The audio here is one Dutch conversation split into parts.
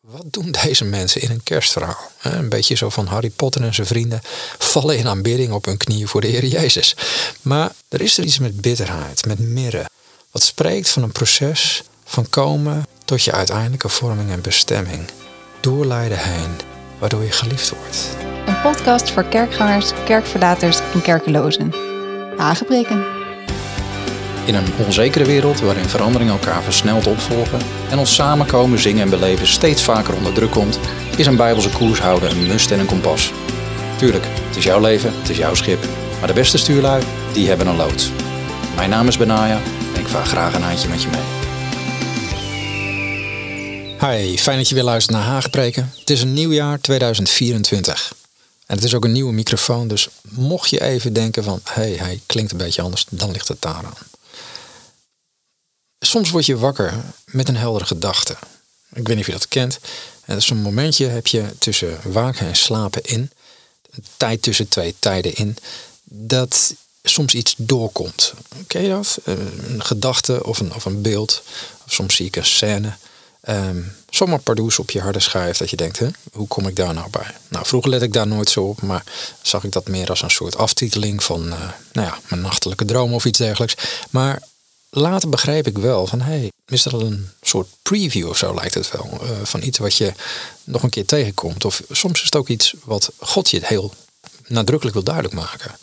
wat doen deze mensen in een kerstverhaal? Een beetje zo van Harry Potter en zijn vrienden vallen in aanbidding op hun knieën voor de Heer Jezus. Maar er is er iets met bitterheid, met mirre. Wat spreekt van een proces van komen tot je uiteindelijke vorming en bestemming. Doorleiden heen, waardoor je geliefd wordt. Een podcast voor kerkgangers, kerkverlaters en kerkelozen. Hagebreken. In een onzekere wereld waarin veranderingen elkaar versneld opvolgen en ons samenkomen, zingen en beleven steeds vaker onder druk komt, is een bijbelse koers houden een must en een kompas. Tuurlijk, het is jouw leven, het is jouw schip, maar de beste stuurlui, die hebben een loods. Mijn naam is Benaya en ik vaar graag een handje met je mee. Hi, fijn dat je weer luistert naar Haagpreken. Het is een nieuw jaar 2024. En het is ook een nieuwe microfoon, dus mocht je even denken van... hé, hey, hij klinkt een beetje anders, dan ligt het daaraan. Soms word je wakker met een heldere gedachte. Ik weet niet of je dat kent. En dat is een momentje heb je tussen waken en slapen in. Een tijd tussen twee tijden in. Dat soms iets doorkomt. Je dat? Een gedachte of een, of een beeld. Of soms zie ik een scène. Um, zomaar pardoes op je harde schijf dat je denkt, hè, hoe kom ik daar nou bij? Nou, vroeger let ik daar nooit zo op, maar zag ik dat meer als een soort aftiteling van, uh, nou ja, mijn nachtelijke droom of iets dergelijks. Maar later begreep ik wel van hé, hey, is al een soort preview of zo lijkt het wel. Uh, van iets wat je nog een keer tegenkomt. Of soms is het ook iets wat God je heel nadrukkelijk wil duidelijk maken.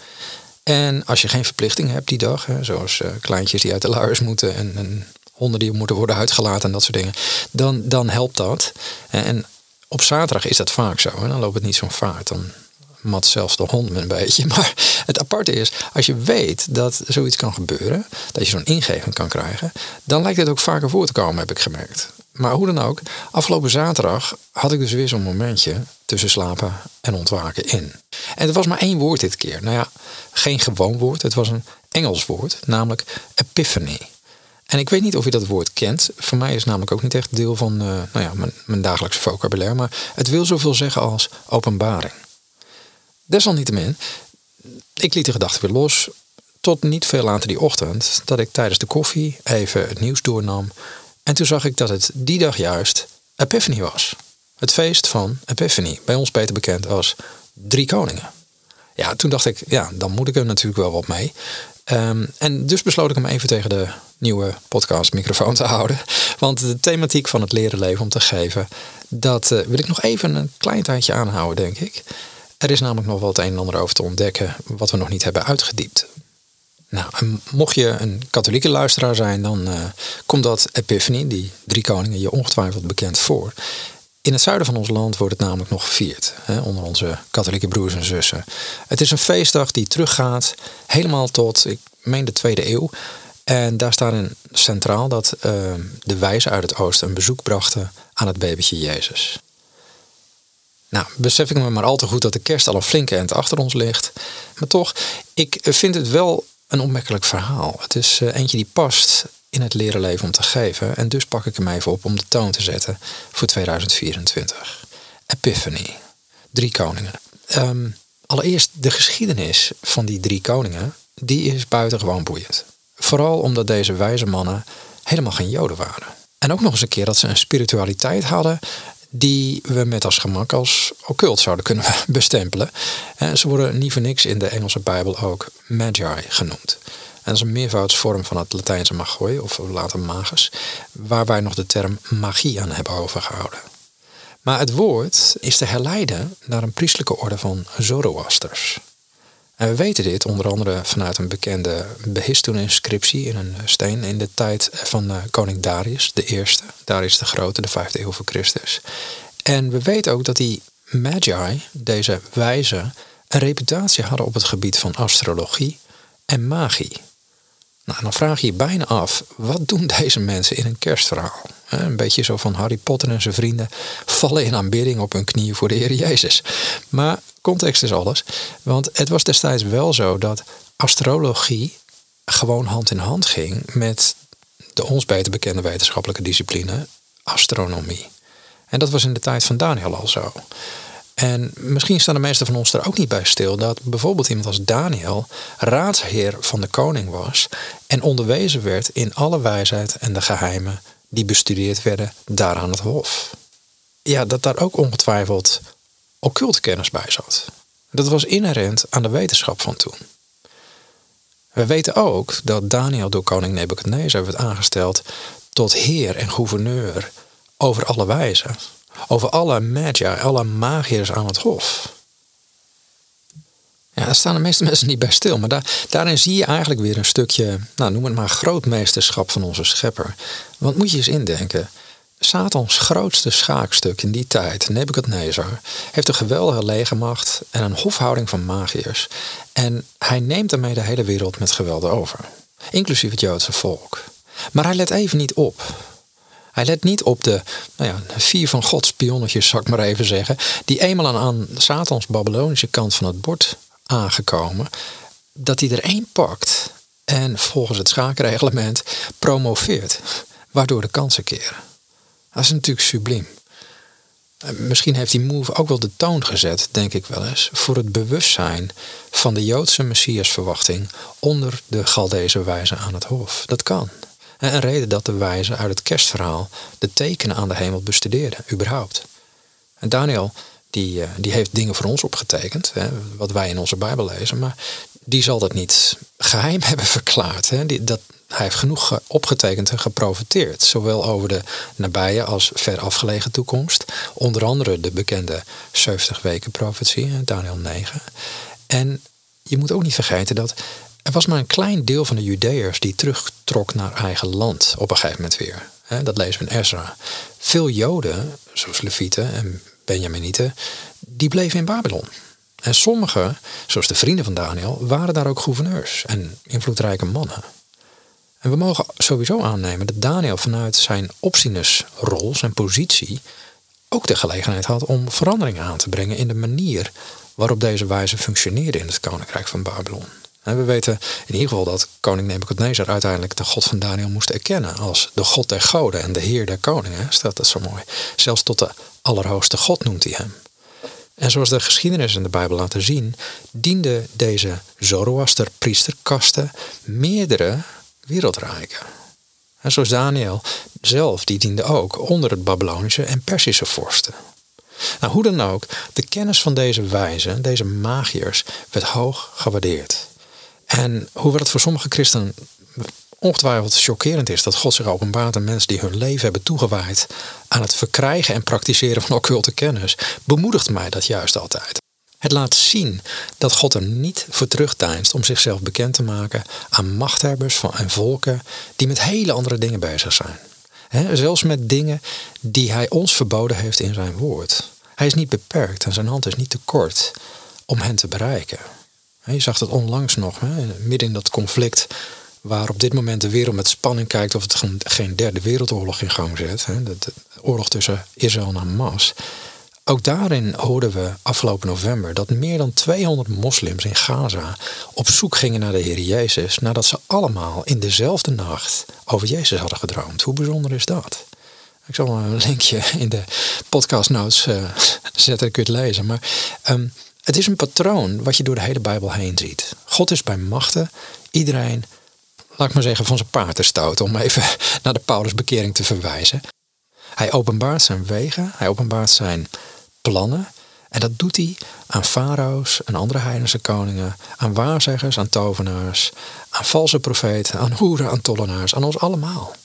En als je geen verplichting hebt die dag, hè, zoals uh, kleintjes die uit de luiers moeten en, en, honden die moeten worden uitgelaten en dat soort dingen, dan, dan helpt dat. En, op zaterdag is dat vaak zo. Dan loopt het niet zo'n vaart. Dan zelfs de hond een beetje. Maar het aparte is, als je weet dat zoiets kan gebeuren, dat je zo'n ingeving kan krijgen, dan lijkt het ook vaker voor te komen, heb ik gemerkt. Maar hoe dan ook, afgelopen zaterdag had ik dus weer zo'n momentje tussen slapen en ontwaken in. En het was maar één woord dit keer. Nou ja, geen gewoon woord, het was een Engels woord, namelijk epiphany. En ik weet niet of je dat woord kent. Voor mij is het namelijk ook niet echt deel van uh, nou ja, mijn, mijn dagelijkse vocabulaire. Maar het wil zoveel zeggen als openbaring. Desalniettemin, ik liet de gedachte weer los. Tot niet veel later die ochtend dat ik tijdens de koffie even het nieuws doornam. En toen zag ik dat het die dag juist Epiphany was. Het feest van Epiphany, bij ons beter bekend als Drie Koningen. Ja, toen dacht ik, ja, dan moet ik er natuurlijk wel wat mee. Ehm, en dus besloot ik hem even tegen de nieuwe podcast microfoon te houden. Want de thematiek van het leren leven om te geven, dat uh, wil ik nog even een klein tijdje aanhouden, denk ik. Er is namelijk nog wel het een en ander over te ontdekken wat we nog niet hebben uitgediept. Nou, mocht je een katholieke luisteraar zijn, dan uh, komt dat Epiphany, die drie koningen, je ongetwijfeld bekend voor. In het zuiden van ons land wordt het namelijk nog gevierd, hè, onder onze katholieke broers en zussen. Het is een feestdag die teruggaat helemaal tot, ik meen, de tweede eeuw. En daar staat in centraal dat uh, de wijzen uit het oosten een bezoek brachten aan het babytje Jezus. Nou, besef ik me maar al te goed dat de kerst al een flinke eind achter ons ligt. Maar toch, ik vind het wel een opmerkelijk verhaal. Het is uh, eentje die past in het leren leven om te geven. En dus pak ik hem even op om de toon te zetten voor 2024. Epiphany. Drie koningen. Um, allereerst de geschiedenis van die drie koningen. Die is buitengewoon boeiend. Vooral omdat deze wijze mannen helemaal geen joden waren. En ook nog eens een keer dat ze een spiritualiteit hadden die we met als gemak als occult zouden kunnen bestempelen. En ze worden niet voor niks in de Engelse Bijbel ook magi genoemd. En dat is een meervoudsvorm van het Latijnse magoi, of later magus, waar wij nog de term magie aan hebben overgehouden. Maar het woord is te herleiden naar een priestelijke orde van Zoroasters. En we weten dit onder andere vanuit een bekende Behistun-inscriptie in een steen in de tijd van uh, koning Darius de Eerste. Darius de Grote, de vijfde eeuw voor Christus. En we weten ook dat die magi, deze wijzen, een reputatie hadden op het gebied van astrologie en magie. Nou, dan vraag je je bijna af, wat doen deze mensen in een kerstverhaal? Een beetje zo van Harry Potter en zijn vrienden vallen in aanbidding op hun knieën voor de Heer Jezus. Maar context is alles. Want het was destijds wel zo dat astrologie gewoon hand in hand ging met de ons beter bekende wetenschappelijke discipline, astronomie. En dat was in de tijd van Daniel al zo. En misschien staan de meesten van ons er ook niet bij stil dat bijvoorbeeld iemand als Daniel raadsheer van de koning was en onderwezen werd in alle wijsheid en de geheimen die bestudeerd werden daar aan het hof. ja, dat daar ook ongetwijfeld occulte kennis bij zat. Dat was inherent aan de wetenschap van toen. We weten ook dat Daniel door koning Nebukadnezar werd aangesteld tot heer en gouverneur over alle wijzen. Over alle alle magiërs aan het hof. Ja, daar staan de meeste mensen niet bij stil. Maar daar, daarin zie je eigenlijk weer een stukje, nou, noem het maar, grootmeesterschap van onze schepper. Want moet je eens indenken. Satans grootste schaakstuk in die tijd, Nebukadnezar, heeft een geweldige legermacht en een hofhouding van magiërs. En hij neemt daarmee de hele wereld met geweld over, inclusief het Joodse volk. Maar hij let even niet op. Hij let niet op de nou ja, vier van Gods pionnetjes, zal ik maar even zeggen, die eenmaal aan Satans Babylonische kant van het bord aangekomen, dat hij er één pakt en volgens het schaakreglement promoveert, waardoor de kansen keren. Dat is natuurlijk subliem. Misschien heeft die move ook wel de toon gezet, denk ik wel eens, voor het bewustzijn van de Joodse Messiasverwachting onder de Galdese wijzen aan het hof. Dat kan. En een reden dat de wijzen uit het kerstverhaal de tekenen aan de hemel bestudeerden, überhaupt. En Daniel, die, eh, die heeft dingen voor ons opgetekend, hè, wat wij in onze Bijbel lezen, maar die zal dat niet geheim hebben verklaard. Hè. Die, dat, hij heeft genoeg opgetekend en geprofiteerd, zowel over de nabije als ver afgelegen toekomst. Onder andere de bekende 70 weken profetie, Daniel 9. En je moet ook niet vergeten dat er was maar een klein deel van de Judeërs die terugtrok naar eigen land op een gegeven moment weer. Dat lezen we in Ezra. Veel Joden, zoals Levieten en Benjaminieten, die bleven in Babylon. En sommigen, zoals de vrienden van Daniel, waren daar ook gouverneurs en invloedrijke mannen. En we mogen sowieso aannemen dat Daniel vanuit zijn opzienersrol, zijn positie, ook de gelegenheid had om veranderingen aan te brengen in de manier waarop deze wijze functioneerde in het koninkrijk van Babylon. We weten in ieder geval dat koning Nebuchadnezzar uiteindelijk de God van Daniel moest erkennen als de God der goden en de Heer der koningen. Staat dat zo mooi. Zelfs tot de Allerhoogste God noemt hij hem. En zoals de geschiedenis in de Bijbel laten zien, diende deze Zoroaster priesterkasten meerdere wereldrijken. En zoals Daniel zelf, die diende ook onder het Babylonische en Persische vorsten. Nou, hoe dan ook, de kennis van deze wijzen, deze magiërs, werd hoog gewaardeerd. En hoewel het voor sommige christenen ongetwijfeld chockerend is dat God zich openbaart aan mensen die hun leven hebben toegewijd aan het verkrijgen en praktiseren van occulte kennis, bemoedigt mij dat juist altijd. Het laat zien dat God er niet voor terugdeinst om zichzelf bekend te maken aan machthebbers van en volken die met hele andere dingen bezig zijn. zelfs met dingen die hij ons verboden heeft in zijn woord. Hij is niet beperkt en zijn hand is niet te kort om hen te bereiken. Je zag dat onlangs nog, midden in dat conflict waar op dit moment de wereld met spanning kijkt of het geen derde wereldoorlog in gang zet. De, oorlog tussen Israël en Hamas. Ook daarin hoorden we afgelopen november dat meer dan 200 moslims in Gaza op zoek gingen naar de Heer Jezus nadat ze allemaal in dezelfde nacht over Jezus hadden gedroomd. Hoe bijzonder is dat? Ik zal een linkje in de podcast notes uh, zetten, kun je het lezen. Maar um, het is een patroon wat je door de hele Bijbel heen ziet. God is bij machten iedereen, laat ik maar zeggen, van zijn paard te stoten. Om even naar de Paulusbekering te verwijzen. Hij openbaart zijn wegen, hij openbaart zijn plannen. En dat doet hij aan farao's en andere heidense koningen, aan waarzeggers, aan tovenaars, aan valse profeten, aan hoeren, aan tollenaars, aan ons allemaal.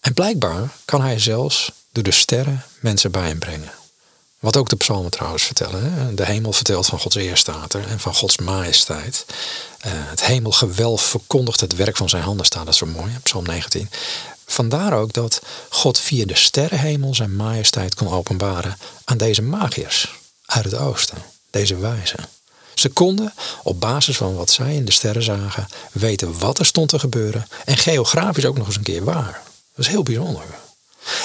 En blijkbaar kan hij zelfs door de sterren mensen bij hem brengen. Wat ook de psalmen trouwens vertellen. Hè? De hemel vertelt van Gods eerstater en van Gods majesteit. Uh, het hemelgewelf verkondigt het werk van zijn handen, staat dat zo mooi, psalm 19. Vandaar ook dat God via de sterrenhemel zijn majesteit kon openbaren aan deze magiërs uit het oosten, deze wijzen. Ze konden op basis van wat zij in de sterren zagen weten wat er stond te gebeuren en geografisch ook nog eens een keer waar. Dat is heel bijzonder.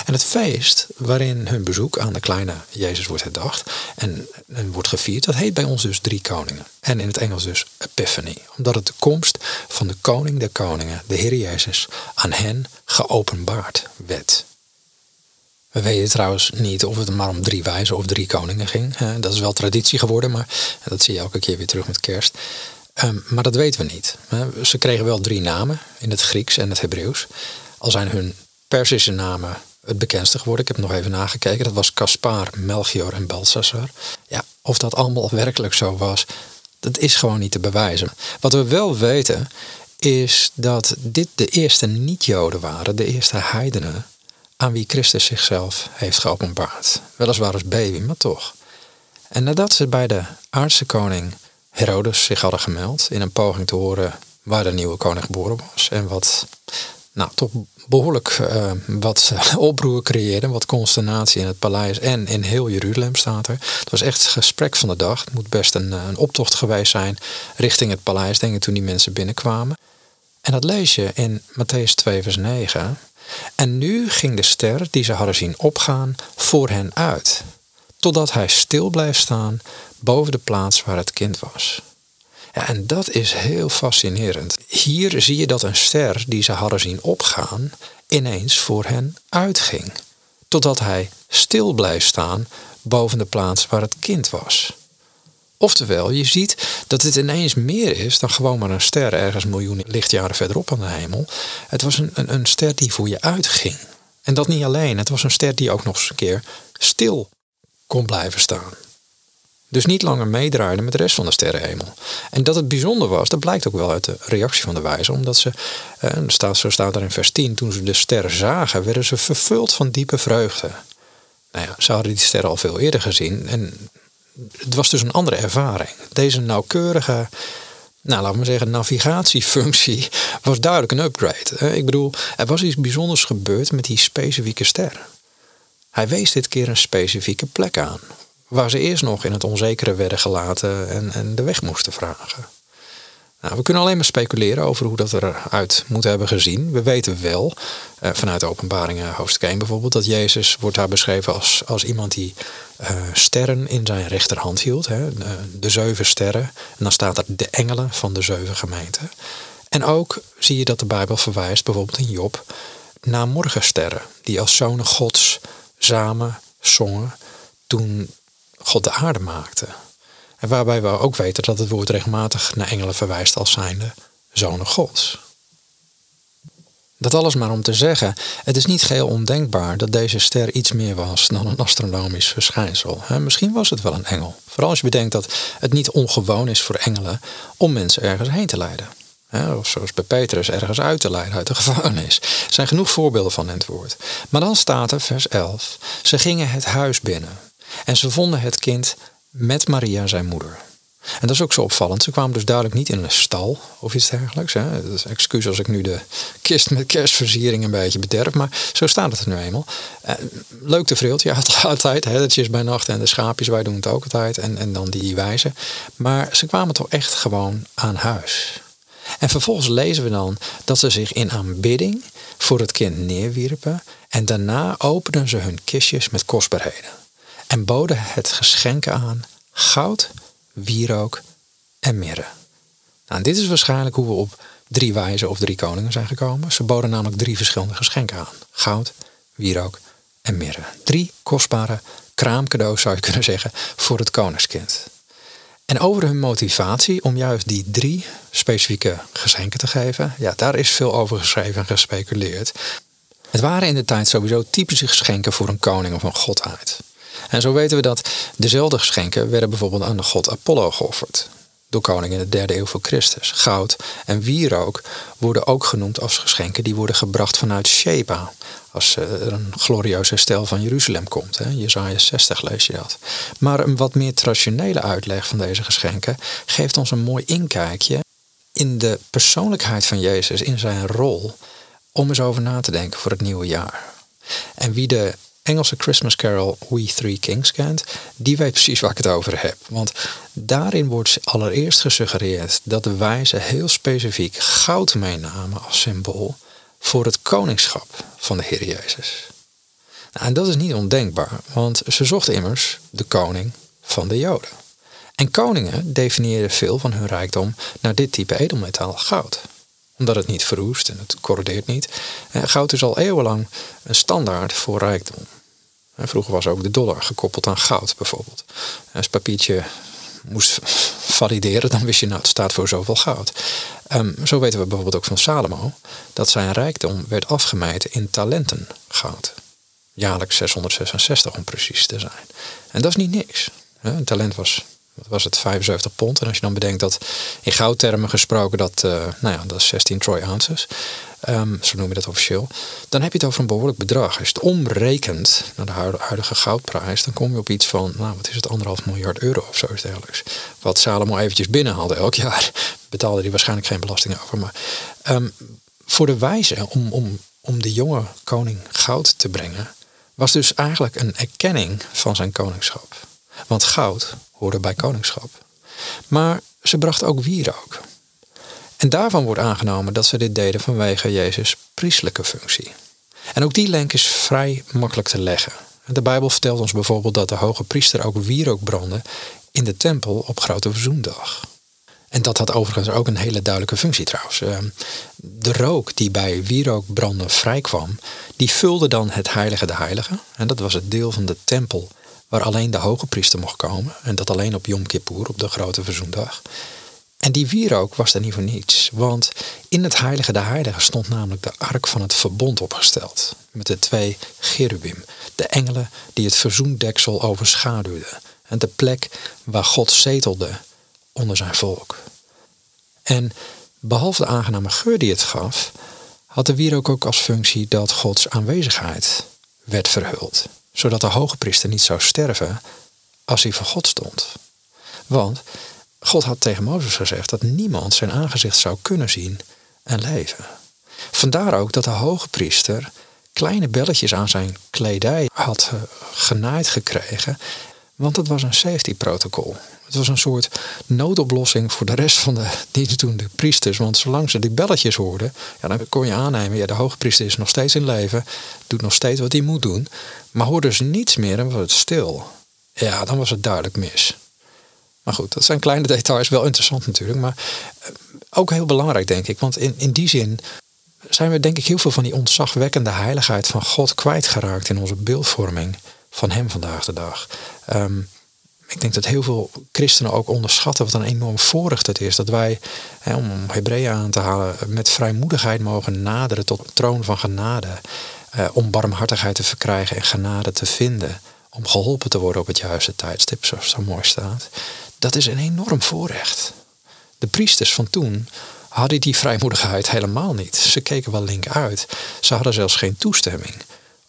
En het feest waarin hun bezoek aan de kleine Jezus wordt herdacht en, en, wordt gevierd, dat heet bij ons dus Drie Koningen. En in het Engels dus Epiphany. Omdat het de komst van de koning der koningen, de Heer Jezus, aan hen geopenbaard werd. We weten trouwens niet of het maar om drie wijzen of drie koningen ging. Dat is wel traditie geworden, maar dat zie je elke keer weer terug met kerst. Ehm, maar dat weten we niet. Ze kregen wel drie namen in het Grieks en het Hebreeuws. Al zijn hun Persische namen het bekendste geworden. Ik heb nog even nagekeken. Dat was Caspar, Melchior en Balthasar. Ja, of dat allemaal werkelijk zo was, dat is gewoon niet te bewijzen. Wat we wel weten is dat dit de eerste niet-Joden waren, de eerste heidenen, aan wie Christus zichzelf heeft geopenbaard. Weliswaar als baby, maar toch. En nadat ze bij de aardse koning Herodes zich hadden gemeld in een poging te horen waar de nieuwe koning geboren was en wat nou, toch behoorlijk uh, wat oproer creëerde, wat consternatie in het paleis en in heel Jeruzalem staat er. Het was echt het gesprek van de dag. Het moet best een, een optocht geweest zijn richting het paleis, denk ik, toen die mensen binnenkwamen. En dat lees je in Matthäus 2, vers 9. En nu ging de ster die ze hadden zien opgaan voor hen uit, totdat hij stil bleef staan boven de plaats waar het kind was. Ja, en dat is heel fascinerend. Hier zie je dat een ster die ze hadden zien opgaan, ineens voor hen uitging. Totdat hij stil blijft staan boven de plaats waar het kind was. Oftewel, je ziet dat het ineens meer is dan gewoon maar een ster ergens miljoenen lichtjaren verderop aan de hemel. Het was een, een, een ster die voor je uitging. En dat niet alleen, het was een ster die ook nog eens een keer stil kon blijven staan. Dus niet langer meedraaide met de rest van de sterrenhemel. En dat het bijzonder was, dat blijkt ook wel uit de reactie van de wijze. Omdat ze, eh, staat, zo staat er in vers 10, toen ze de sterren zagen, werden ze vervuld van diepe vreugde. Nou ja, ze hadden die sterren al veel eerder gezien. En het was dus een andere ervaring. Deze nauwkeurige, nou laten we zeggen, navigatiefunctie was duidelijk een upgrade. Ik bedoel, er was iets bijzonders gebeurd met die specifieke ster. Hij wees dit keer een specifieke plek aan waar ze eerst nog in het onzekere werden gelaten en, en de weg moesten vragen. Nou, we kunnen alleen maar speculeren over hoe dat eruit moet hebben gezien. We weten wel, eh, vanuit de openbaringen hoofdstuk 1 bijvoorbeeld, dat Jezus wordt daar beschreven als, als iemand die uh, sterren in zijn rechterhand hield. Hè, de, de, zeven sterren. En dan staat er de engelen van de zeven gemeenten. En ook zie je dat de Bijbel verwijst, bijvoorbeeld in Job, naar morgensterren. Die als zonen gods samen zongen toen God de aarde maakte. En waarbij we ook weten dat het woord regelmatig naar engelen verwijst als zijnde zonen Gods. Dat alles maar om te zeggen, het is niet geheel ondenkbaar dat deze ster iets meer was dan een astronomisch verschijnsel. Misschien was het wel een engel. Vooral als je bedenkt dat het niet ongewoon is voor engelen om mensen ergens heen te leiden. Of zoals bij Petrus ergens uit te leiden uit de gevangenis. Er zijn genoeg voorbeelden van in het woord. Maar dan staat er, vers 11, ze gingen het huis binnen. En ze vonden het kind met Maria, zijn moeder. En dat is ook zo opvallend. Ze kwamen dus duidelijk niet in een stal of iets dergelijks. Hè. Dat excuus als ik nu de kist met kerstversiering een beetje bederf. Maar zo staat het er nu eenmaal. Eh, leuk te vrilt, ja, altijd. Is bij nacht en de schaapjes, wij doen het ook altijd. En, en dan die wijze. Maar ze kwamen toch echt gewoon aan huis. En vervolgens lezen we dan dat ze zich in aanbidding voor het kind neerwierpen. En daarna openden ze hun kistjes met kostbaarheden en boden het geschenk aan goud, wierook en mirre. Nou, dit is waarschijnlijk hoe we op drie wijzen of drie koningen zijn gekomen. Ze boden namelijk drie verschillende geschenken aan: goud, wierook en mirre. Drie kostbare kraamcadeaus zou je kunnen zeggen voor het koningskind. En over hun motivatie om juist die drie specifieke geschenken te geven, ja, daar is veel over geschreven en gespeculeerd. Het waren in de tijd sowieso typische geschenken voor een koning of een godheid. En zo weten we dat dezelfde geschenken werden bijvoorbeeld aan de god Apollo geofferd. Door koning in de derde eeuw voor Christus. Goud en wierook worden ook genoemd als geschenken die worden gebracht vanuit Sheba. Als er een glorieus herstel van Jeruzalem komt. Hè. Jezaja 60 lees je dat. Maar een wat meer traditionele uitleg van deze geschenken geeft ons een mooi inkijkje in de persoonlijkheid van Jezus, in zijn rol, om eens over na te denken voor het nieuwe jaar. En wie de Engelse Christmas Carol We Three Kings kent, die weet precies waar ik het over heb. Want daarin wordt allereerst gesuggereerd dat de wijzen heel specifiek goud meenamen als symbool voor het koningschap van de Heer Jezus. Nou, en dat is niet ondenkbaar, want ze zochten immers de koning van de Joden. En koningen definiëren veel van hun rijkdom naar dit type edelmetaal goud omdat het niet verroest en het corrodeert niet. Goud is al eeuwenlang een standaard voor rijkdom. Vroeger was ook de dollar gekoppeld aan goud bijvoorbeeld. Als papiertje moest valideren, dan wist je nou het staat voor zoveel goud. Um, zo weten we bijvoorbeeld ook van Salomo dat zijn rijkdom werd afgemeten in talenten goud. Jaarlijks 666 om precies te zijn. En dat is niet niks. Een talent was, wat was het, 75 pond. En als je dan bedenkt dat in goudtermen gesproken dat, uh, nou ja, dat is 16 troy ounces. Um, zo noem je dat officieel. Dan heb je het over een behoorlijk bedrag. Als je het omrekent naar de huidige goudprijs, dan kom je op iets van, nou wat is het, anderhalf miljard euro of zo is dergelijks. Wat Salomo eventjes binnenhaalde elk jaar. Betaalde hij waarschijnlijk geen belasting over. Maar um, voor de wijze om, om, om de jonge koning goud te brengen, was dus eigenlijk een erkenning van zijn koningschap. Want goud hoorde bij koningschap. Maar ze bracht ook wierook. En daarvan wordt aangenomen dat ze dit deden vanwege Jezus' priestelijke functie. En ook die link is vrij makkelijk te leggen. De Bijbel vertelt ons bijvoorbeeld dat de hoge priester ook wierook brandde in de tempel op Grote Verzoendag. En dat had overigens ook een hele duidelijke functie trouwens. Ehm, de rook die bij wierookbranden vrijkwam, die vulde dan het heilige de heilige. En dat was het deel van de tempel waar alleen de hoge priester mocht komen. En dat alleen op Yom Kippur, op de grote verzoendag. En die wierook was er niet voor niets. Want in het heilige de heilige stond namelijk de ark van het verbond opgesteld. Met de twee cherubim. De engelen die het verzoendeksel overschaduwden. En de plek waar God zetelde onder zijn volk. En behalve de aangename geur die het gaf, had de wierook ook als functie dat Gods aanwezigheid werd verhuld, zodat de hoge priester niet zou sterven als hij voor God stond. Want God had tegen Mozes gezegd dat niemand zijn aangezicht zou kunnen zien en leven. Vandaar ook dat de hoge priester kleine belletjes aan zijn kledij had genaaid gekregen, want het was een safety protocol. Het was een soort noodoplossing voor de rest van de dienstdoende priesters. Want zolang ze die belletjes hoorden, ja, dan kon je aannemen, ja, de hoge priester is nog steeds in leven, doet nog steeds wat hij moet doen. Maar hoorden ze niets meer en was het stil. Ja, dan was het duidelijk mis. Maar goed, dat zijn kleine details, wel interessant natuurlijk, maar eh, ook heel belangrijk denk ik. Want in, in die zin zijn we denk ik heel veel van die ontzagwekkende heiligheid van God kwijtgeraakt in onze beeldvorming van Hem vandaag de dag. Um, ik denk dat heel veel christenen ook onderschatten wat een enorm voorrecht het is. Dat wij, om Hebreeën aan te halen, met vrijmoedigheid mogen naderen tot troon van genade. Eh, om barmhartigheid te verkrijgen en genade te vinden. Om geholpen te worden op het juiste tijdstip, zoals zo mooi staat. Dat is een enorm voorrecht. De priesters van toen hadden die vrijmoedigheid helemaal niet. Ze keken wel link uit. Ze hadden zelfs geen toestemming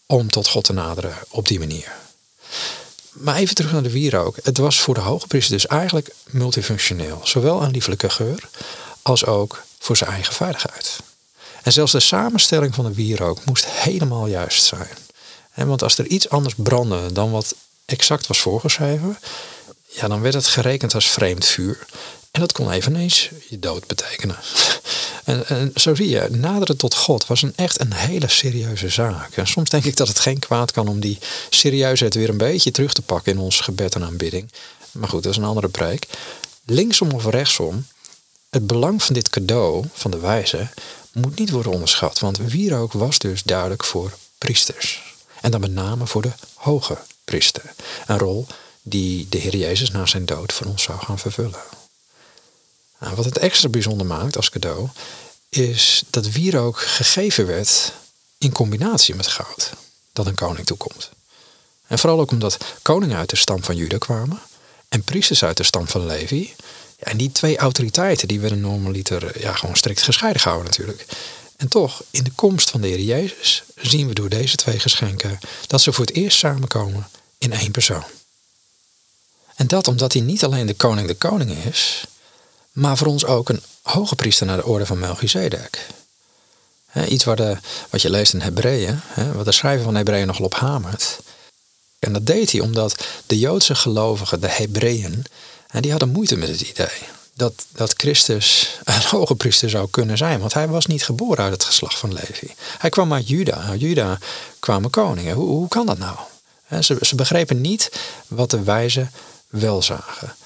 om tot God te naderen op die manier. Maar even terug naar de wierook. Het was voor de hoogpriester dus eigenlijk multifunctioneel. Zowel een lieflijke geur als ook voor zijn eigen veiligheid. En zelfs de samenstelling van de wierook moest helemaal juist zijn. Want als er iets anders brandde dan wat exact was voorgeschreven, ja, dan werd het gerekend als vreemd vuur. En dat kon eveneens je dood betekenen. En, en, zo zie je, naderen tot God was een, echt een hele serieuze zaak. En soms denk ik dat het geen kwaad kan om die serieusheid weer een beetje terug te pakken in ons gebed en aanbidding. Maar goed, dat is een andere preek. Linksom of rechtsom, het belang van dit cadeau van de wijze moet niet worden onderschat. Want wierook was dus duidelijk voor priesters. En dan met name voor de hoge priester. Een rol die de Heer Jezus na zijn dood voor ons zou gaan vervullen. Nou, wat het extra bijzonder maakt als cadeau, is dat wierook gegeven werd in combinatie met goud dat een koning toekomt. En vooral ook omdat koningen uit de stam van Juda kwamen en priesters uit de stam van Levi. En die twee autoriteiten die werden normaliter ja, gewoon strikt gescheiden gehouden natuurlijk. En toch, in de komst van de Heer Jezus zien we door deze twee geschenken dat ze voor het eerst samenkomen in één persoon. En dat omdat hij niet alleen de koning de koning is, maar voor ons ook een hoge priester naar de orde van Melchizedek. iets waar de, wat je leest in Hebreeën, wat de schrijver van Hebreeën nogal op hamert. En dat deed hij omdat de Joodse gelovigen, de Hebreeën, die hadden moeite met het idee dat, dat Christus een hoge priester zou kunnen zijn. Want hij was niet geboren uit het geslacht van Levi. Hij kwam uit Juda. Uit Juda kwamen koningen. Hoe, hoe kan dat nou? Ze, ze begrepen niet wat de wijzen wel zagen.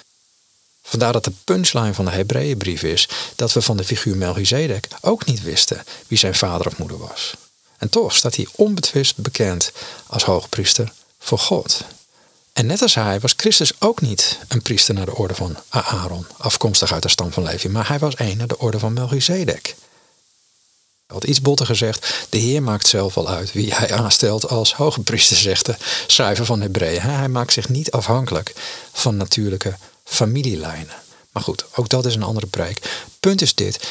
Vandaar dat de punchline van de Hebreeënbrief is dat we van de figuur Melchizedek ook niet wisten wie zijn vader of moeder was. En toch staat hij onbetwist bekend als hoogpriester voor God. En net als hij was Christus ook niet een priester naar de orde van Aaron, afkomstig uit de stam van Levi, maar hij was een naar de orde van Melchizedek. Wat iets botter gezegd, de Heer maakt zelf al uit wie hij aanstelt als hoge priester, zegt de schrijver van Hebreeën. Hij maakt zich niet afhankelijk van natuurlijke familielijnen. Maar goed, ook dat is een andere preek. Punt is dit.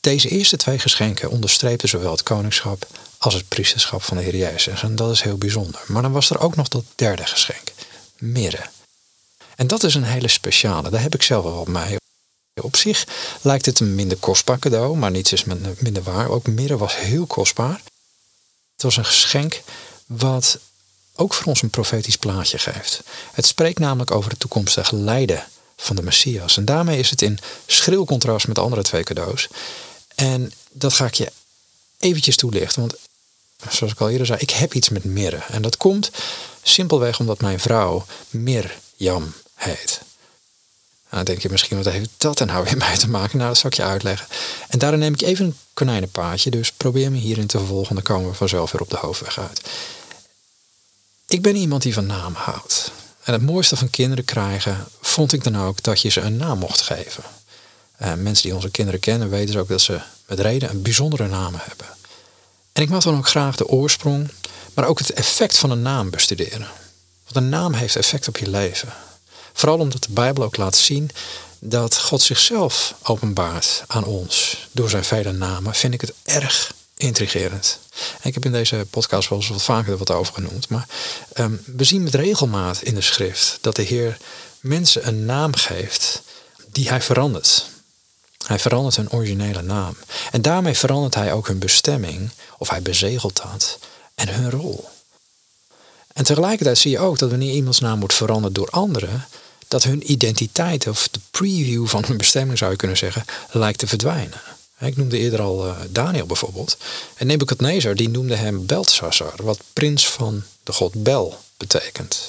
Deze eerste twee geschenken onderstrepen zowel het koningschap als het priesterschap van de Heer Jezus. En dat is heel bijzonder. Maar dan was er ook nog dat derde geschenk. Mirre. En dat is een hele speciale. Daar heb ik zelf wel wat mee. Op zich lijkt het een minder kostbaar cadeau, maar niets is minder waar. Ook mirre was heel kostbaar. Het was een geschenk wat ook voor ons een profetisch plaatje geeft. Het spreekt namelijk over het toekomstige lijden van de Messias. En daarmee is het in schril contrast met de andere twee cadeaus. En dat ga ik je eventjes toelichten. Want zoals ik al eerder zei, ik heb iets met mirre. En dat komt simpelweg omdat mijn vrouw Mirjam heet. Nou, denk je misschien, wat heeft dat en nou weer mee te maken? Nou, dat zal ik je uitleggen. En daarin neem ik even een konijnenpaadje. Dus probeer me hierin te vervolgen. Dan komen we vanzelf weer op de hoofdweg uit. Ik ben iemand die van naam houdt. En het mooiste van kinderen krijgen, vond ik dan ook dat je ze een naam mocht geven. Uh, mensen die onze kinderen kennen weten dus ook dat ze met reden een bijzondere naam hebben. En ik mag dan ook graag de oorsprong, maar ook het effect van een naam bestuderen. Want een naam heeft effect op je leven. Vooral omdat de Bijbel ook laat zien dat God zichzelf openbaart aan ons door zijn vele namen, vind ik het erg intrigerend. ik heb in deze podcast wel eens wat vaker er wat over genoemd. Maar um, we zien met regelmaat in de schrift dat de Heer mensen een naam geeft die hij verandert. Hij verandert hun originele naam. En daarmee verandert hij ook hun bestemming, of hij bezegelt dat, en hun rol. En tegelijkertijd zie je ook dat wanneer iemands naam wordt veranderd door anderen, dat hun identiteit, of de preview van hun bestemming zou je kunnen zeggen, lijkt te verdwijnen. Ik noemde eerder al uh, Daniel bijvoorbeeld. En Nebuchadnezzar die noemde hem Belteshazzar, wat prins van de god Bel betekent.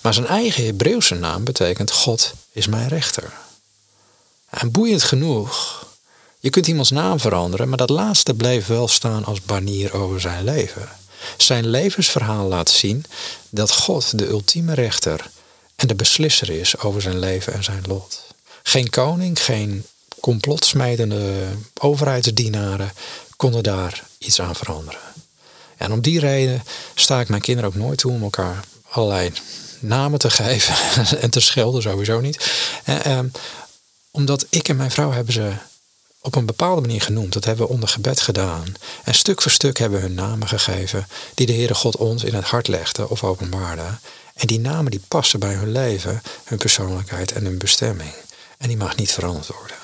Maar zijn eigen Hebreeuwse naam betekent God is mijn rechter. En boeiend genoeg, je kunt iemands naam veranderen, maar dat laatste bleef wel staan als banier over zijn leven. Zijn levensverhaal laat zien dat God de ultieme rechter en de beslisser is over zijn leven en zijn lot. Geen koning, geen complotsmijdende overheidsdienaren konden daar iets aan veranderen. En om die reden sta ik mijn kinderen ook nooit toe om elkaar allerlei namen te geven en te schelden sowieso niet. Eh, omdat ik en mijn vrouw hebben ze op een bepaalde manier genoemd. Dat hebben we onder gebed gedaan. En stuk voor stuk hebben we hun namen gegeven die de Heere God ons in het hart legde of openbaarde. En die namen die passen bij hun leven, hun persoonlijkheid en hun bestemming. En die mag niet veranderd worden.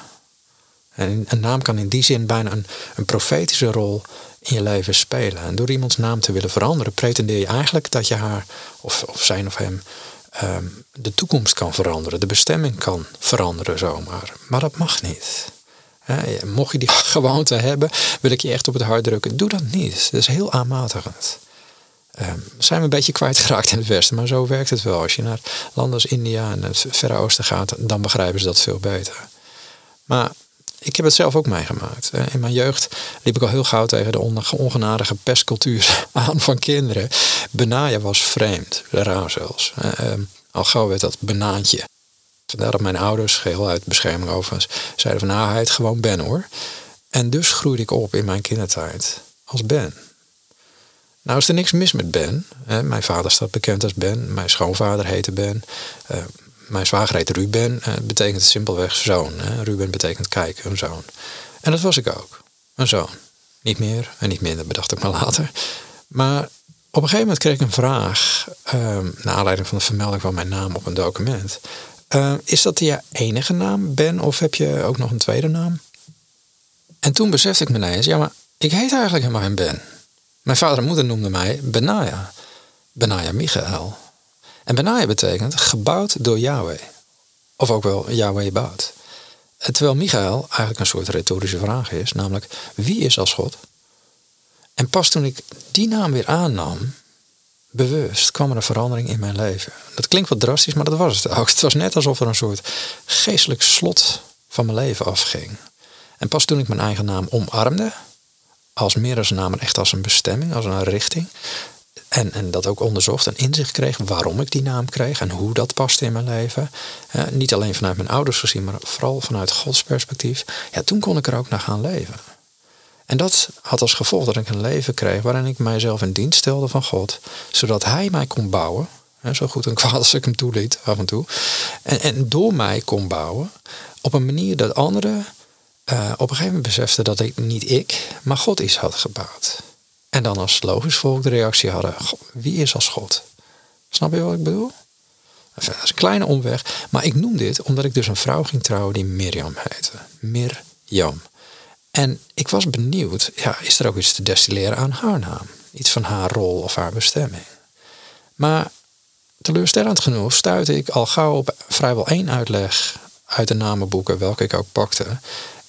En een naam kan in die zin bijna een, een profetische rol in je leven spelen. En door iemands naam te willen veranderen, pretendeer je eigenlijk dat je haar, of, of zijn of hem, ehm, de toekomst kan veranderen, de bestemming kan veranderen zomaar. Maar dat mag niet. Mocht je die gewoonte hebben, wil ik je echt op het hart drukken. Doe dat niet. Dat is heel aanmatigend. Um, zijn we een beetje kwijtgeraakt in het Westen, maar zo werkt het wel. Als je naar landen als India en het Verre Oosten gaat, dan begrijpen ze dat veel beter. Maar ik heb het zelf ook meegemaakt. In mijn jeugd liep ik al heel gauw tegen de ongenadige pestcultuur aan van kinderen. Benaaien was vreemd, raar zelfs. Ehm, al gauw werd dat benaantje. Dat mijn ouders, geheel uit bescherming overigens, zeiden van nou, hij heet gewoon Ben hoor. En dus groeide ik op in mijn kindertijd als Ben. Nou is er niks mis met Ben. Mijn vader staat bekend als Ben. Mijn schoonvader heette Ben. Ehm, mijn zwager heet Ruben. Uh, betekent simpelweg zoon. Ruben betekent kijk, een zoon. En dat was ik ook. Een zoon. Niet meer en niet minder, bedacht ik maar later. Maar op een gegeven moment kreeg ik een vraag. Uh, naar aanleiding van de vermelding van mijn naam op een document. Uh, is dat je enige naam, Ben? Of heb je ook nog een tweede naam? En toen besefte ik me ineens. Ja, maar ik heet eigenlijk helemaal geen Ben. Mijn vader en moeder noemden mij Benaya. Benaya Michael. En Benaya betekent gebouwd door Yahweh. Of ook wel Yahweh bouwt. Terwijl Michael eigenlijk een soort retorische vraag is, namelijk wie is als God? En pas toen ik die naam weer aannam, bewust, kwam er een verandering in mijn leven. Dat klinkt wat drastisch, maar dat was het ook. Het was net alsof er een soort geestelijk slot van mijn leven afging. En pas toen ik mijn eigen naam omarmde, als meer als een naam, echt als een bestemming, als een richting, en, en dat ook onderzocht en inzicht kreeg waarom ik die naam kreeg en hoe dat paste in mijn leven. niet alleen vanuit mijn ouders gezien, maar vooral vanuit Gods perspectief. Ja, toen kon ik er ook naar gaan leven. En dat had als gevolg dat ik een leven kreeg waarin ik mijzelf in dienst stelde van God, zodat Hij mij kon bouwen. Zo goed en kwaad als ik hem toeliet af en toe. En, en door mij kon bouwen op een manier dat anderen uh, op een gegeven moment beseften dat ik niet ik, maar God iets had gebouwd. En dan als logisch volk de reactie hadden: wie is als God? Snap je wat ik bedoel? dat is een kleine omweg. Maar ik noem dit omdat ik dus een vrouw ging trouwen die Mirjam heette. Mirjam. En ik was benieuwd, ja, is er ook iets te destilleren aan haar naam? Iets van haar rol of haar bestemming? Maar teleurstellend genoeg stuitte ik al gauw op vrijwel één uitleg uit de namenboeken, welke ik ook pakte.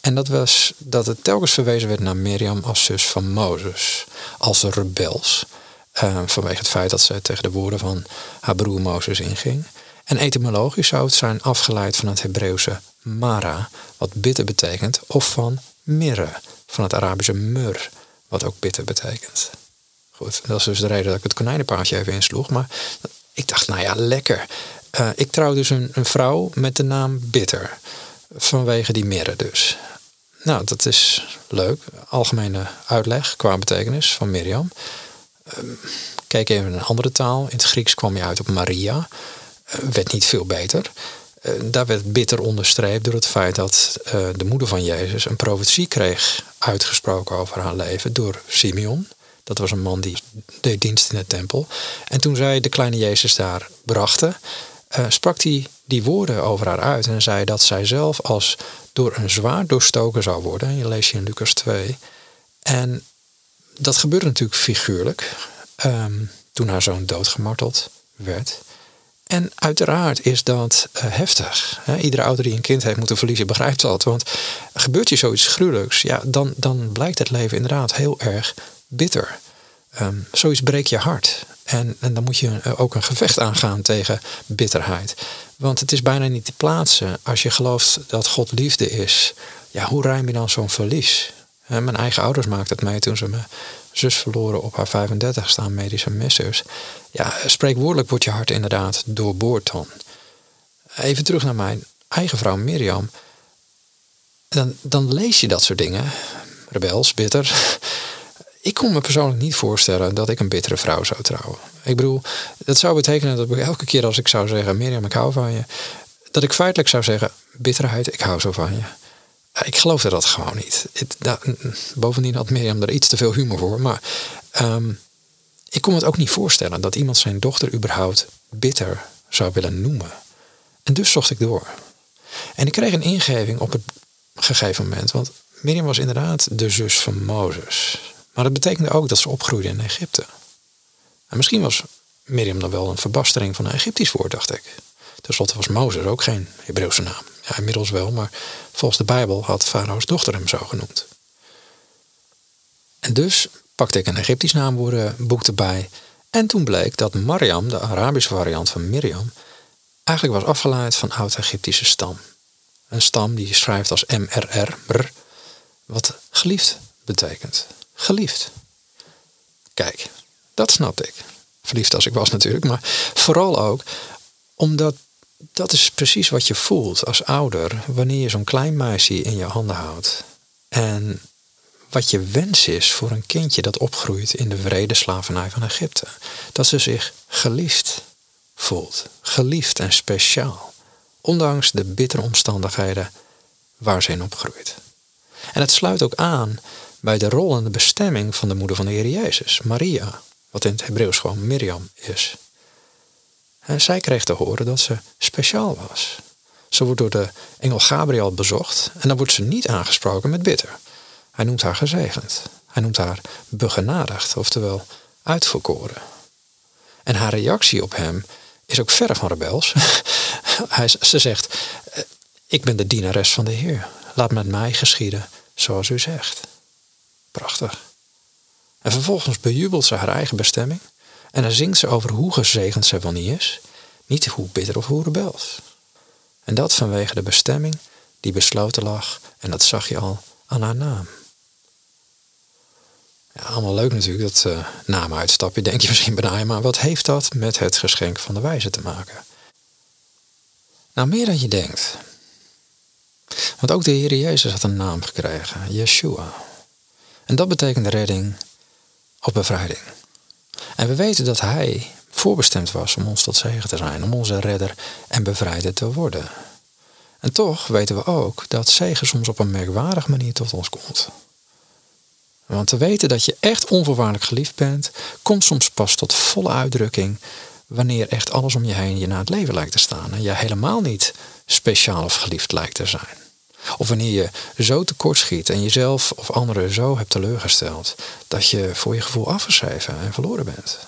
En dat was dat het telkens verwezen werd naar Mirjam als zus van Mozes, als rebels. Uh, vanwege het feit dat ze tegen de woorden van haar broer Mozes inging. En etymologisch zou het zijn afgeleid van het Hebreeuwse mara, wat bitter betekent, of van mirre, van het Arabische mur, wat ook bitter betekent. Goed, dat is dus de reden dat ik het konijnenpaardje even insloeg. Maar ik dacht, nou ja, lekker. Uh, ik trouw dus een, een, vrouw met de naam Bitter. Vanwege die mirre dus. Nou, dat is leuk. Algemene uitleg qua betekenis van Mirjam. Uh, kijk even in een andere taal. In het Grieks kwam je uit op Maria. Uh, werd niet veel beter. Eh, daar werd bitter onderstreept door het feit dat uh, de moeder van Jezus een profetie kreeg uitgesproken over haar leven door Simeon. Dat was een man die deed dienst in de tempel. En toen zij de kleine Jezus daar brachten, uh, sprak hij die woorden over haar uit en zei dat zij zelf als door een zwaard doorstoken zou worden. Je leest je in Lucas 2. En dat gebeurde natuurlijk figuurlijk um, toen haar zoon doodgemarteld werd. En uiteraard is dat uh, heftig. Iedere ouder die een kind heeft moeten verliezen begrijpt dat. Want gebeurt je zoiets gruwelijks, ja, dan, dan blijkt het leven inderdaad heel erg bitter. Um, zoiets breekt je hart. En, en dan moet je eh, ook een gevecht aangaan tegen bitterheid. Want het is bijna niet te plaatsen als je gelooft dat God liefde is. Ja, hoe ruim je dan zo'n verlies? Mijn eigen ouders maakten het mee toen ze mijn zus verloren op haar 35 staan medische missers. Ja, spreekwoordelijk wordt je hart inderdaad doorboord dan. Even terug naar mijn eigen vrouw Mirjam. Dan, dan lees je dat soort dingen. Rebels, bitter. Ik kon me persoonlijk niet voorstellen dat ik een bittere vrouw zou trouwen. Ik bedoel, dat zou betekenen dat ik elke keer als ik zou zeggen: Mirjam, ik hou van je. Dat ik feitelijk zou zeggen: bitterheid, ik hou zo van je. Ik geloofde dat gewoon niet. Het, bovendien had Mirjam er iets te veel humor voor. Maar um, ik kon het ook niet voorstellen dat iemand zijn dochter überhaupt bitter zou willen noemen. En dus zocht ik door. En ik kreeg een ingeving op het gegeven moment. Want Mirjam was inderdaad de zus van Mozes. Maar dat betekende ook dat ze opgroeide in Egypte. En misschien was Mirjam dan wel een verbastering van een Egyptisch woord, dacht ik. Ten slotte was Mozes ook geen Hebreeuwse naam. Ja, inmiddels wel, maar volgens de Bijbel had Farao's dochter hem zo genoemd. En dus pakte ik een Egyptisch naamwoordenboek erbij. En toen bleek dat Mariam, de Arabische variant van Miriam, eigenlijk was afgeleid van oud-Egyptische stam. Een stam die schrijft als MRR, wat geliefd betekent. Geliefd. Kijk, dat snapte ik. Verliefd als ik was natuurlijk, maar vooral ook omdat dat is precies wat je voelt als ouder wanneer je zo'n klein meisje in je handen houdt. En wat je wens is voor een kindje dat opgroeit in de vrede slavernij van Egypte. Dat ze zich geliefd voelt. Geliefd en speciaal. Ondanks de bittere omstandigheden waar ze in opgroeit. En het sluit ook aan bij de rol en de bestemming van de moeder van de Heer Jezus, Maria, wat in het Hebreeuws gewoon Miriam is. En zij kreeg te horen dat ze speciaal was. Ze wordt door de engel Gabriel bezocht en dan wordt ze niet aangesproken met bitter. Hij noemt haar gezegend. Hij noemt haar begenadigd, oftewel uitverkoren. En haar reactie op hem is ook verre van rebels. Ze zegt, eh, ik ben de dienares van de Heer. Laat met mij geschieden zoals u zegt. Prachtig. En vervolgens bejubelt ze haar eigen bestemming. En dan zingt ze over hoe gezegend ze wel niet is. Niet hoe bitter of hoe rebels. En dat vanwege de bestemming die besloten lag. En dat zag je al aan haar naam. Ja, allemaal leuk natuurlijk, dat uh, namen uitstapje, denk je misschien bijna. Maar wat heeft dat met het geschenk van de wijze te maken? Nou, meer dan je denkt. Want ook de Heer Jezus had een naam gekregen, Yeshua. En dat betekent redding of bevrijding. En we weten dat Hij voorbestemd was om ons tot zegen te zijn, om onze redder en bevrijder te worden. En toch weten we ook dat zegen soms op een merkwaardige manier tot ons komt. Want te weten dat je echt onvoorwaardelijk geliefd bent, komt soms pas tot volle uitdrukking wanneer echt alles om je heen je na het leven lijkt te staan en je helemaal niet speciaal of geliefd lijkt te zijn. Of wanneer je zo tekortschiet en jezelf of anderen zo hebt teleurgesteld dat je voor je gevoel afgeschreven en verloren bent.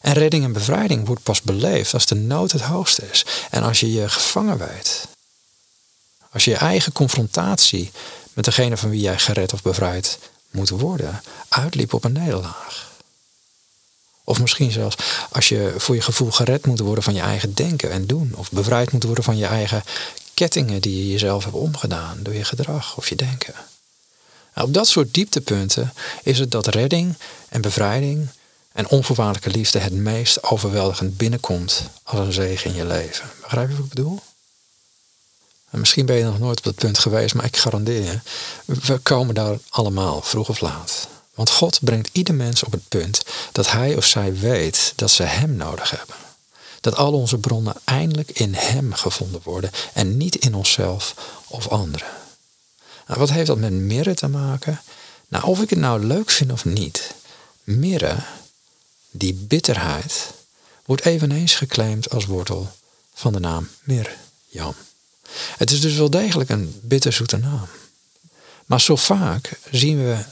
En redding en bevrijding wordt pas beleefd als de nood het hoogste is en als je je gevangen weet. Als je je eigen confrontatie met degene van wie jij gered of bevrijd moet worden, uitliep op een nederlaag. Of misschien zelfs als je voor je gevoel gered moet worden van je eigen denken en doen. Of bevrijd moet worden van je eigen kettingen die je jezelf hebt omgedaan door je gedrag of je denken. Nou, op dat soort dieptepunten is het dat redding en bevrijding en onvoorwaardelijke liefde het meest overweldigend binnenkomt als een zegen in je leven. Begrijp je wat ik bedoel? En misschien ben je nog nooit op dat punt geweest, maar ik garandeer je, we komen daar allemaal, vroeg of laat. Want God brengt ieder mens op het punt dat hij of zij weet dat ze Hem nodig hebben. Dat al onze bronnen eindelijk in Hem gevonden worden en niet in onszelf of anderen. Nou, wat heeft dat met mirre te maken? Nou, of ik het nou leuk vind of niet, mirre, die bitterheid, wordt eveneens geclaimd als wortel van de naam Mirjam. Het is dus wel degelijk een bitterzoete naam. Maar zo vaak zien we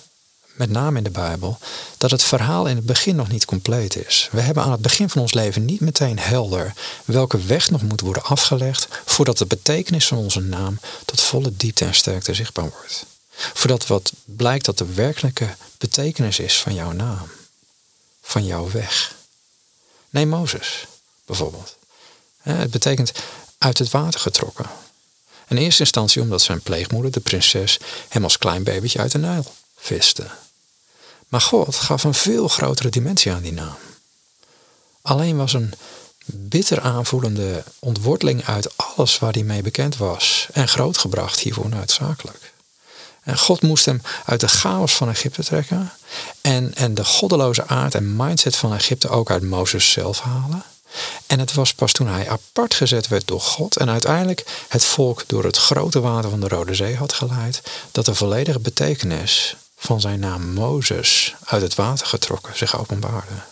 met name in de Bijbel, dat het verhaal in het begin nog niet compleet is. We hebben aan het begin van ons leven niet meteen helder welke weg nog moet worden afgelegd voordat de betekenis van onze naam tot volle diepte en sterkte zichtbaar wordt. Voordat wat blijkt dat de werkelijke betekenis is van jouw naam, van jouw weg. Neem Mozes bijvoorbeeld. Het betekent uit het water getrokken. In eerste instantie omdat zijn pleegmoeder, de prinses, hem als klein babytje uit de Nijl viste. Maar God gaf een veel grotere dimensie aan die naam. Alleen was een bitter aanvoelende ontworteling uit alles waar hij mee bekend was en grootgebracht hiervoor noodzakelijk. En God moest hem uit de chaos van Egypte trekken en, en de goddeloze aard en mindset van Egypte ook uit Mozes zelf halen. En het was pas toen hij apart gezet werd door God en uiteindelijk het volk door het grote water van de Rode Zee had geleid, dat de volledige betekenis van zijn naam Mozes uit het water getrokken zich openbaarde.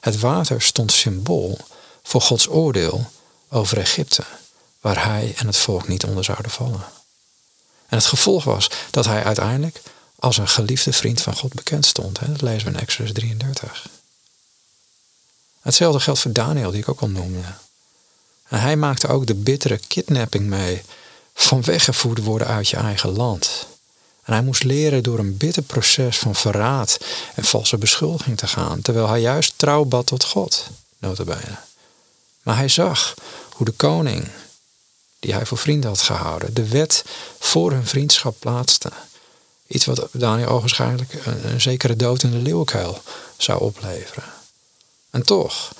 Het water stond symbool voor Gods oordeel over Egypte, waar hij en het volk niet onder zouden vallen. En het gevolg was dat hij uiteindelijk als een geliefde vriend van God bekend stond. Dat lezen we in Exodus 33. Hetzelfde geldt voor Daniel, die ik ook al noemde. En hij maakte ook de bittere kidnapping mee van weggevoerd worden uit je eigen land. En hij moest leren door een bitter proces van verraad en valse beschuldiging te gaan, terwijl hij juist trouw bad tot God, notabene. Maar hij zag hoe de koning, die hij voor vrienden had gehouden, de wet voor hun vriendschap plaatste. Iets wat Daniel ogenschijnlijk een, een zekere dood in de leeuwkuil zou opleveren. En toch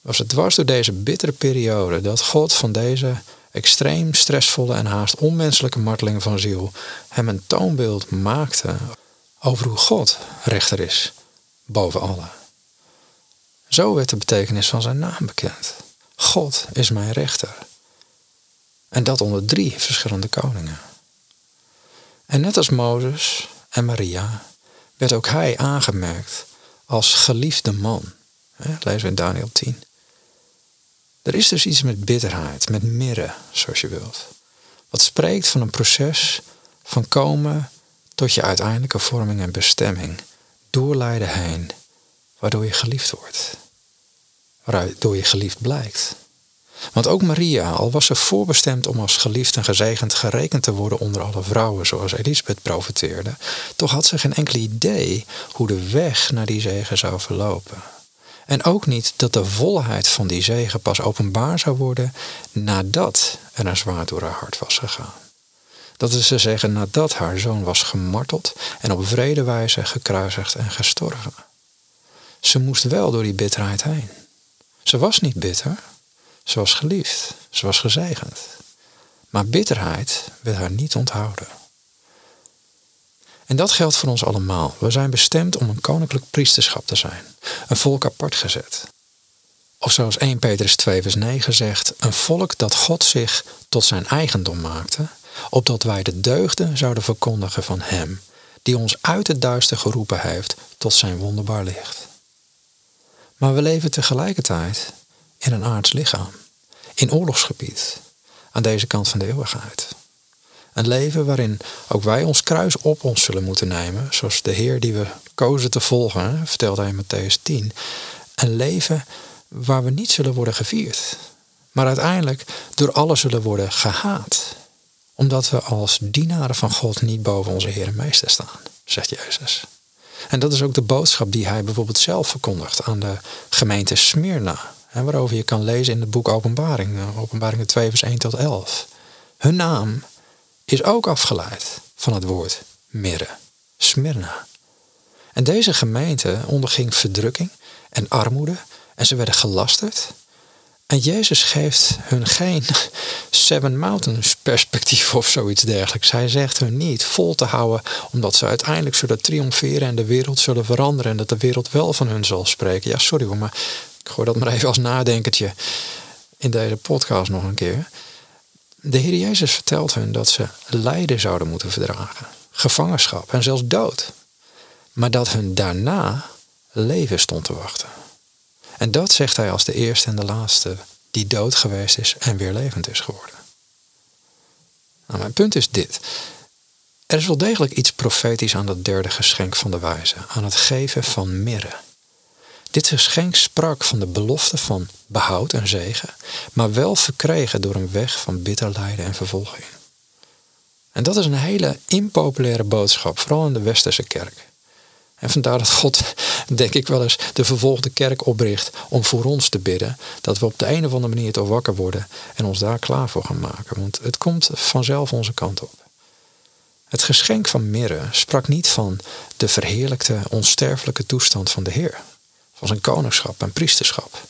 was het dwars door deze bittere periode dat God van deze extreem stressvolle en haast onmenselijke marteling van ziel hem een toonbeeld maakte over hoe God rechter is boven alle. Zo werd de betekenis van zijn naam bekend. God is mijn rechter. En dat onder drie verschillende koningen. En net als Mozes en Maria werd ook hij aangemerkt als geliefde man. Lezen we in Daniel 10. Er is dus iets met bitterheid, met mirre, zoals je wilt. Wat spreekt van een proces van komen tot je uiteindelijke vorming en bestemming, doorleiden heen, waardoor je geliefd wordt, waardoor je geliefd blijkt. Want ook Maria, al was ze voorbestemd om als geliefd en gezegend gerekend te worden onder alle vrouwen, zoals Elisabeth profeteerde, toch had ze geen enkel idee hoe de weg naar die zegen zou verlopen. En ook niet dat de volheid van die zegen pas openbaar zou worden nadat er een zwaard door haar hart was gegaan. Dat is te zeggen nadat haar zoon was gemarteld en op vrede wijze gekruisigd en gestorven. Ze moest wel door die bitterheid heen. Ze was niet bitter, ze was geliefd, ze was gezegend. Maar bitterheid werd haar niet onthouden. En dat geldt voor ons allemaal. We zijn bestemd om een koninklijk priesterschap te zijn, een volk apart gezet. Of zoals 1 Petrus 2 vers 9 zegt, een volk dat God zich tot zijn eigendom maakte, opdat wij de deugden zouden verkondigen van Hem, die ons uit het duister geroepen heeft tot zijn wonderbaar licht. Maar we leven tegelijkertijd in een aards lichaam, in oorlogsgebied, aan deze kant van de eeuwigheid. Een leven waarin ook wij ons kruis op ons zullen moeten nemen, zoals de Heer die we kozen te volgen, vertelt hij in Matthäus 10. Een leven waar we niet zullen worden gevierd, maar uiteindelijk door allen zullen worden gehaat, omdat we als dienaren van God niet boven onze Heer en Meester staan, zegt Jezus. En dat is ook de boodschap die hij bijvoorbeeld zelf verkondigt aan de gemeente Smyrna, waarover je kan lezen in het boek Openbaring, eh, Openbaring 2 vers 1 tot 11. Hun naam is ook afgeleid van het woord mirre, Smyrna. En deze gemeente onderging verdrukking en armoede en ze werden gelasterd. En Jezus geeft hun geen Seven Mountains perspectief of zoiets dergelijks. Hij zegt hun niet vol te houden omdat ze uiteindelijk zullen triomferen en de wereld zullen veranderen en dat de wereld wel van hun zal spreken. Ja, sorry hoor, maar ik gooi dat maar even als nadenkertje in deze podcast nog een keer. De Heer Jezus vertelt hun dat ze lijden zouden moeten verdragen, gevangenschap en zelfs dood. Maar dat hun daarna leven stond te wachten. En dat zegt hij als de eerste en de laatste die dood geweest is en weer levend is geworden. Nou, mijn punt is dit. Er is wel degelijk iets profetisch aan dat derde geschenk van de wijze, aan het geven van mirre. Dit geschenk sprak van de belofte van behoud en zegen, maar wel verkregen door een weg van bitter lijden en vervolging. En dat is een hele impopulaire boodschap, vooral in de westerse kerk. En vandaar dat God, denk ik wel eens, de vervolgde kerk opricht om voor ons te bidden. Dat we op de een of andere manier toch wakker worden en ons daar klaar voor gaan maken. Want het komt vanzelf onze kant op. Het geschenk van mirre sprak niet van de verheerlijkte, onsterfelijke toestand van de Heer. Van zijn koningschap en priesterschap.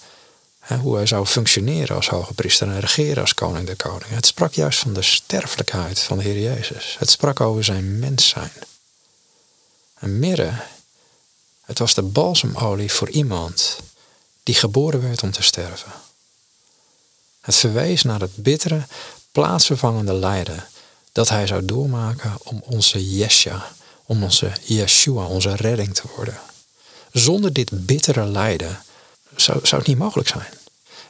hoe hij zou functioneren als hoge priester en regeren als koning der koningen. Het sprak juist van de sterfelijkheid van de Heer Jezus. Het sprak over zijn mens zijn. En mirre het was de balsemolie voor iemand die geboren werd om te sterven. Het verwees naar het bittere, plaatsvervangende lijden dat hij zou doormaken om onze Yesha, om onze Yeshua, onze redding te worden. Zonder dit bittere lijden zou, zou het niet mogelijk zijn.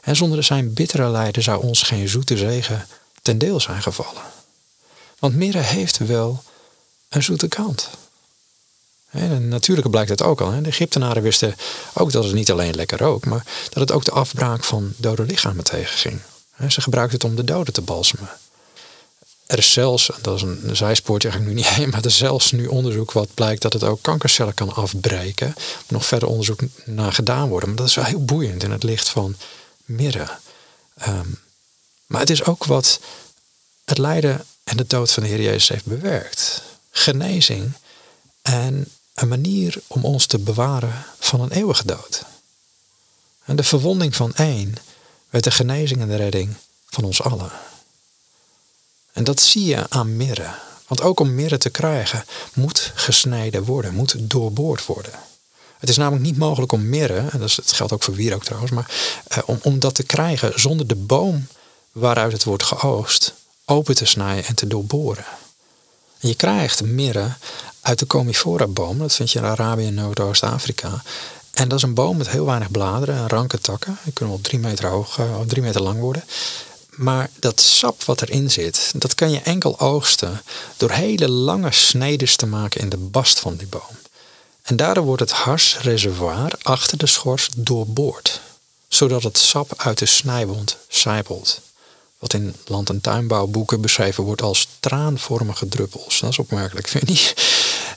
En zonder zijn bittere lijden zou ons geen zoete zegen ten deel zijn gevallen. Want mirre heeft wel een zoete kant. En natuurlijk blijkt het ook al. De Egyptenaren wisten ook dat het niet alleen lekker rook, maar dat het ook de afbraak van dode lichamen tegenging. Ze gebruikten het om de doden te balsemen. Er is zelfs, dat is een zijspoortje eigenlijk nu niet heen, maar er is zelfs nu onderzoek wat blijkt dat het ook kankercellen kan afbreken. Nog verder onderzoek naar gedaan worden. Maar dat is wel heel boeiend in het licht van mirre. Ehm, maar het is ook wat het lijden en de dood van de Heer Jezus heeft bewerkt. Genezing en een manier om ons te bewaren van een eeuwige dood. En de verwonding van één werd de genezing en de redding van ons allen. En dat zie je aan mirre. Want ook om mirre te krijgen moet gesneden worden, moet doorboord worden. Het is namelijk niet mogelijk om mirre, en dat geldt ook voor wierook trouwens, maar eh, om, om dat te krijgen zonder de boom waaruit het wordt geoogst open te snijden en te doorboren. En je krijgt mirre uit de comifora-boom. Dat vind je in Arabië en Noordoost-Afrika. En dat is een boom met heel weinig bladeren en ranke takken. Die kunnen wel drie meter hoog of eh, drie meter lang worden. Maar dat sap wat erin zit, dat kan je enkel oogsten door hele lange snedes te maken in de bast van die boom. En daardoor wordt het harsreservoir achter de schors doorboord, zodat het sap uit de snijwond sijpelt wat in land- en tuinbouwboeken beschreven wordt als traanvormige druppels. Dat is opmerkelijk, vind je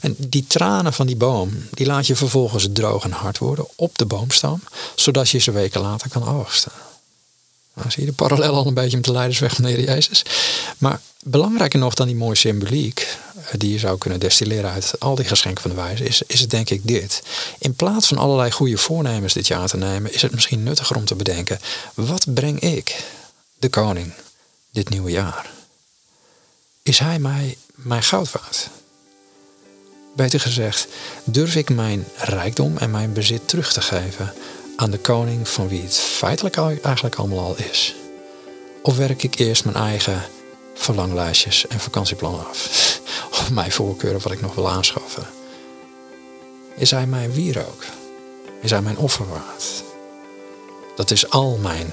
En die tranen van die boom, die laat je vervolgens droog en hard worden op de boomstam, zodat je ze weken later kan oogsten. Nou, zie je de parallel al een beetje met de leidersweg van de Heer Jezus. Maar belangrijker nog dan die mooie symboliek, eh, die je zou kunnen destilleren uit al die geschenken van de wijze, is, is het denk ik dit. In plaats van allerlei goede voornemens dit jaar te nemen, is het misschien nuttiger om te bedenken, wat breng ik de koning dit nieuwe jaar? Is hij mij mijn goud waard? Beter gezegd, durf ik mijn rijkdom en mijn bezit terug te geven aan de koning van wie het feitelijk eigenlijk allemaal al is? Of werk ik eerst mijn eigen verlanglijstjes en vakantieplannen af? Of mijn voorkeuren wat ik nog wil aanschaffen? Is hij mijn wierook? Is hij mijn offer waard? Dat is al mijn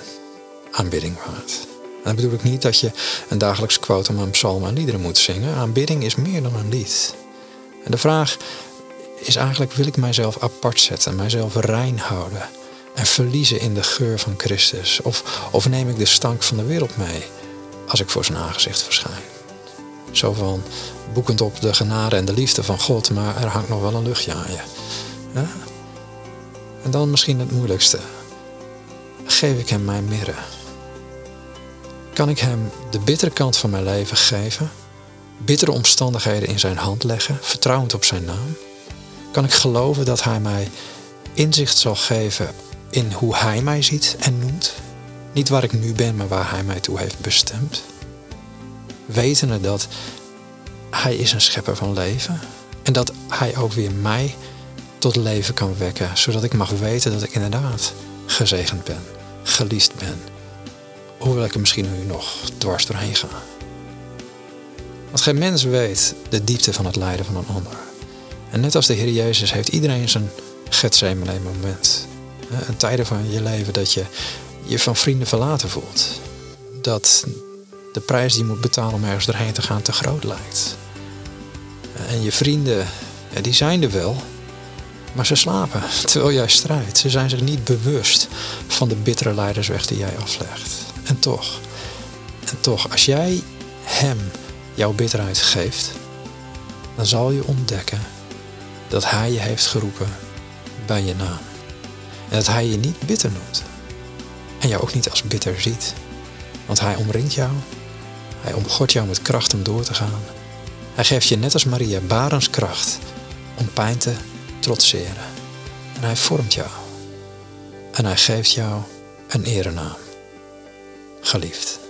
aanbidding waard. En dan bedoel ik niet dat je een dagelijks quotum aan psalmen en liederen moet zingen. Aanbidding is meer dan een lied. En de vraag is eigenlijk, wil ik mijzelf apart zetten, mijzelf rein houden en verliezen in de geur van Christus? Of, neem ik de stank van de wereld mee als ik voor zijn aangezicht verschijn? Zo van boekend op de genade en de liefde van God, maar er hangt nog wel een luchtje aan je. En dan misschien het moeilijkste. Geef ik hem mijn mirre? Kan ik hem de bittere kant van mijn leven geven? Bittere omstandigheden in zijn hand leggen, vertrouwend op zijn naam? Kan ik geloven dat hij mij inzicht zal geven in hoe hij mij ziet en noemt? Niet waar ik nu ben, maar waar hij mij toe heeft bestemd? Wetende dat hij is een schepper van leven en dat hij ook weer mij tot leven kan wekken, zodat ik mag weten dat ik inderdaad gezegend ben, geliefd ben, hoewel ik er misschien nu nog dwars doorheen ga. Want geen mens weet de diepte van het lijden van een ander. En net als de Heer Jezus heeft iedereen zijn Gethsemane moment. Een tijden van je leven dat je je van vrienden verlaten voelt. Dat de prijs die je moet betalen om ergens doorheen te gaan te groot lijkt. En je vrienden, die zijn er wel, maar ze slapen terwijl jij strijdt. Ze zijn zich niet bewust van de bittere leidersweg die jij aflegt. En toch, en toch, als jij hem jouw bitterheid geeft, dan zal je ontdekken dat hij je heeft geroepen bij je naam. En dat hij je niet bitter noemt. En jou ook niet als bitter ziet. Want hij omringt jou. Hij omgort jou met kracht om door te gaan. Hij geeft je net als Maria barens kracht om pijn te trotseren. En hij vormt jou. En hij geeft jou een erenaam. Geliefd.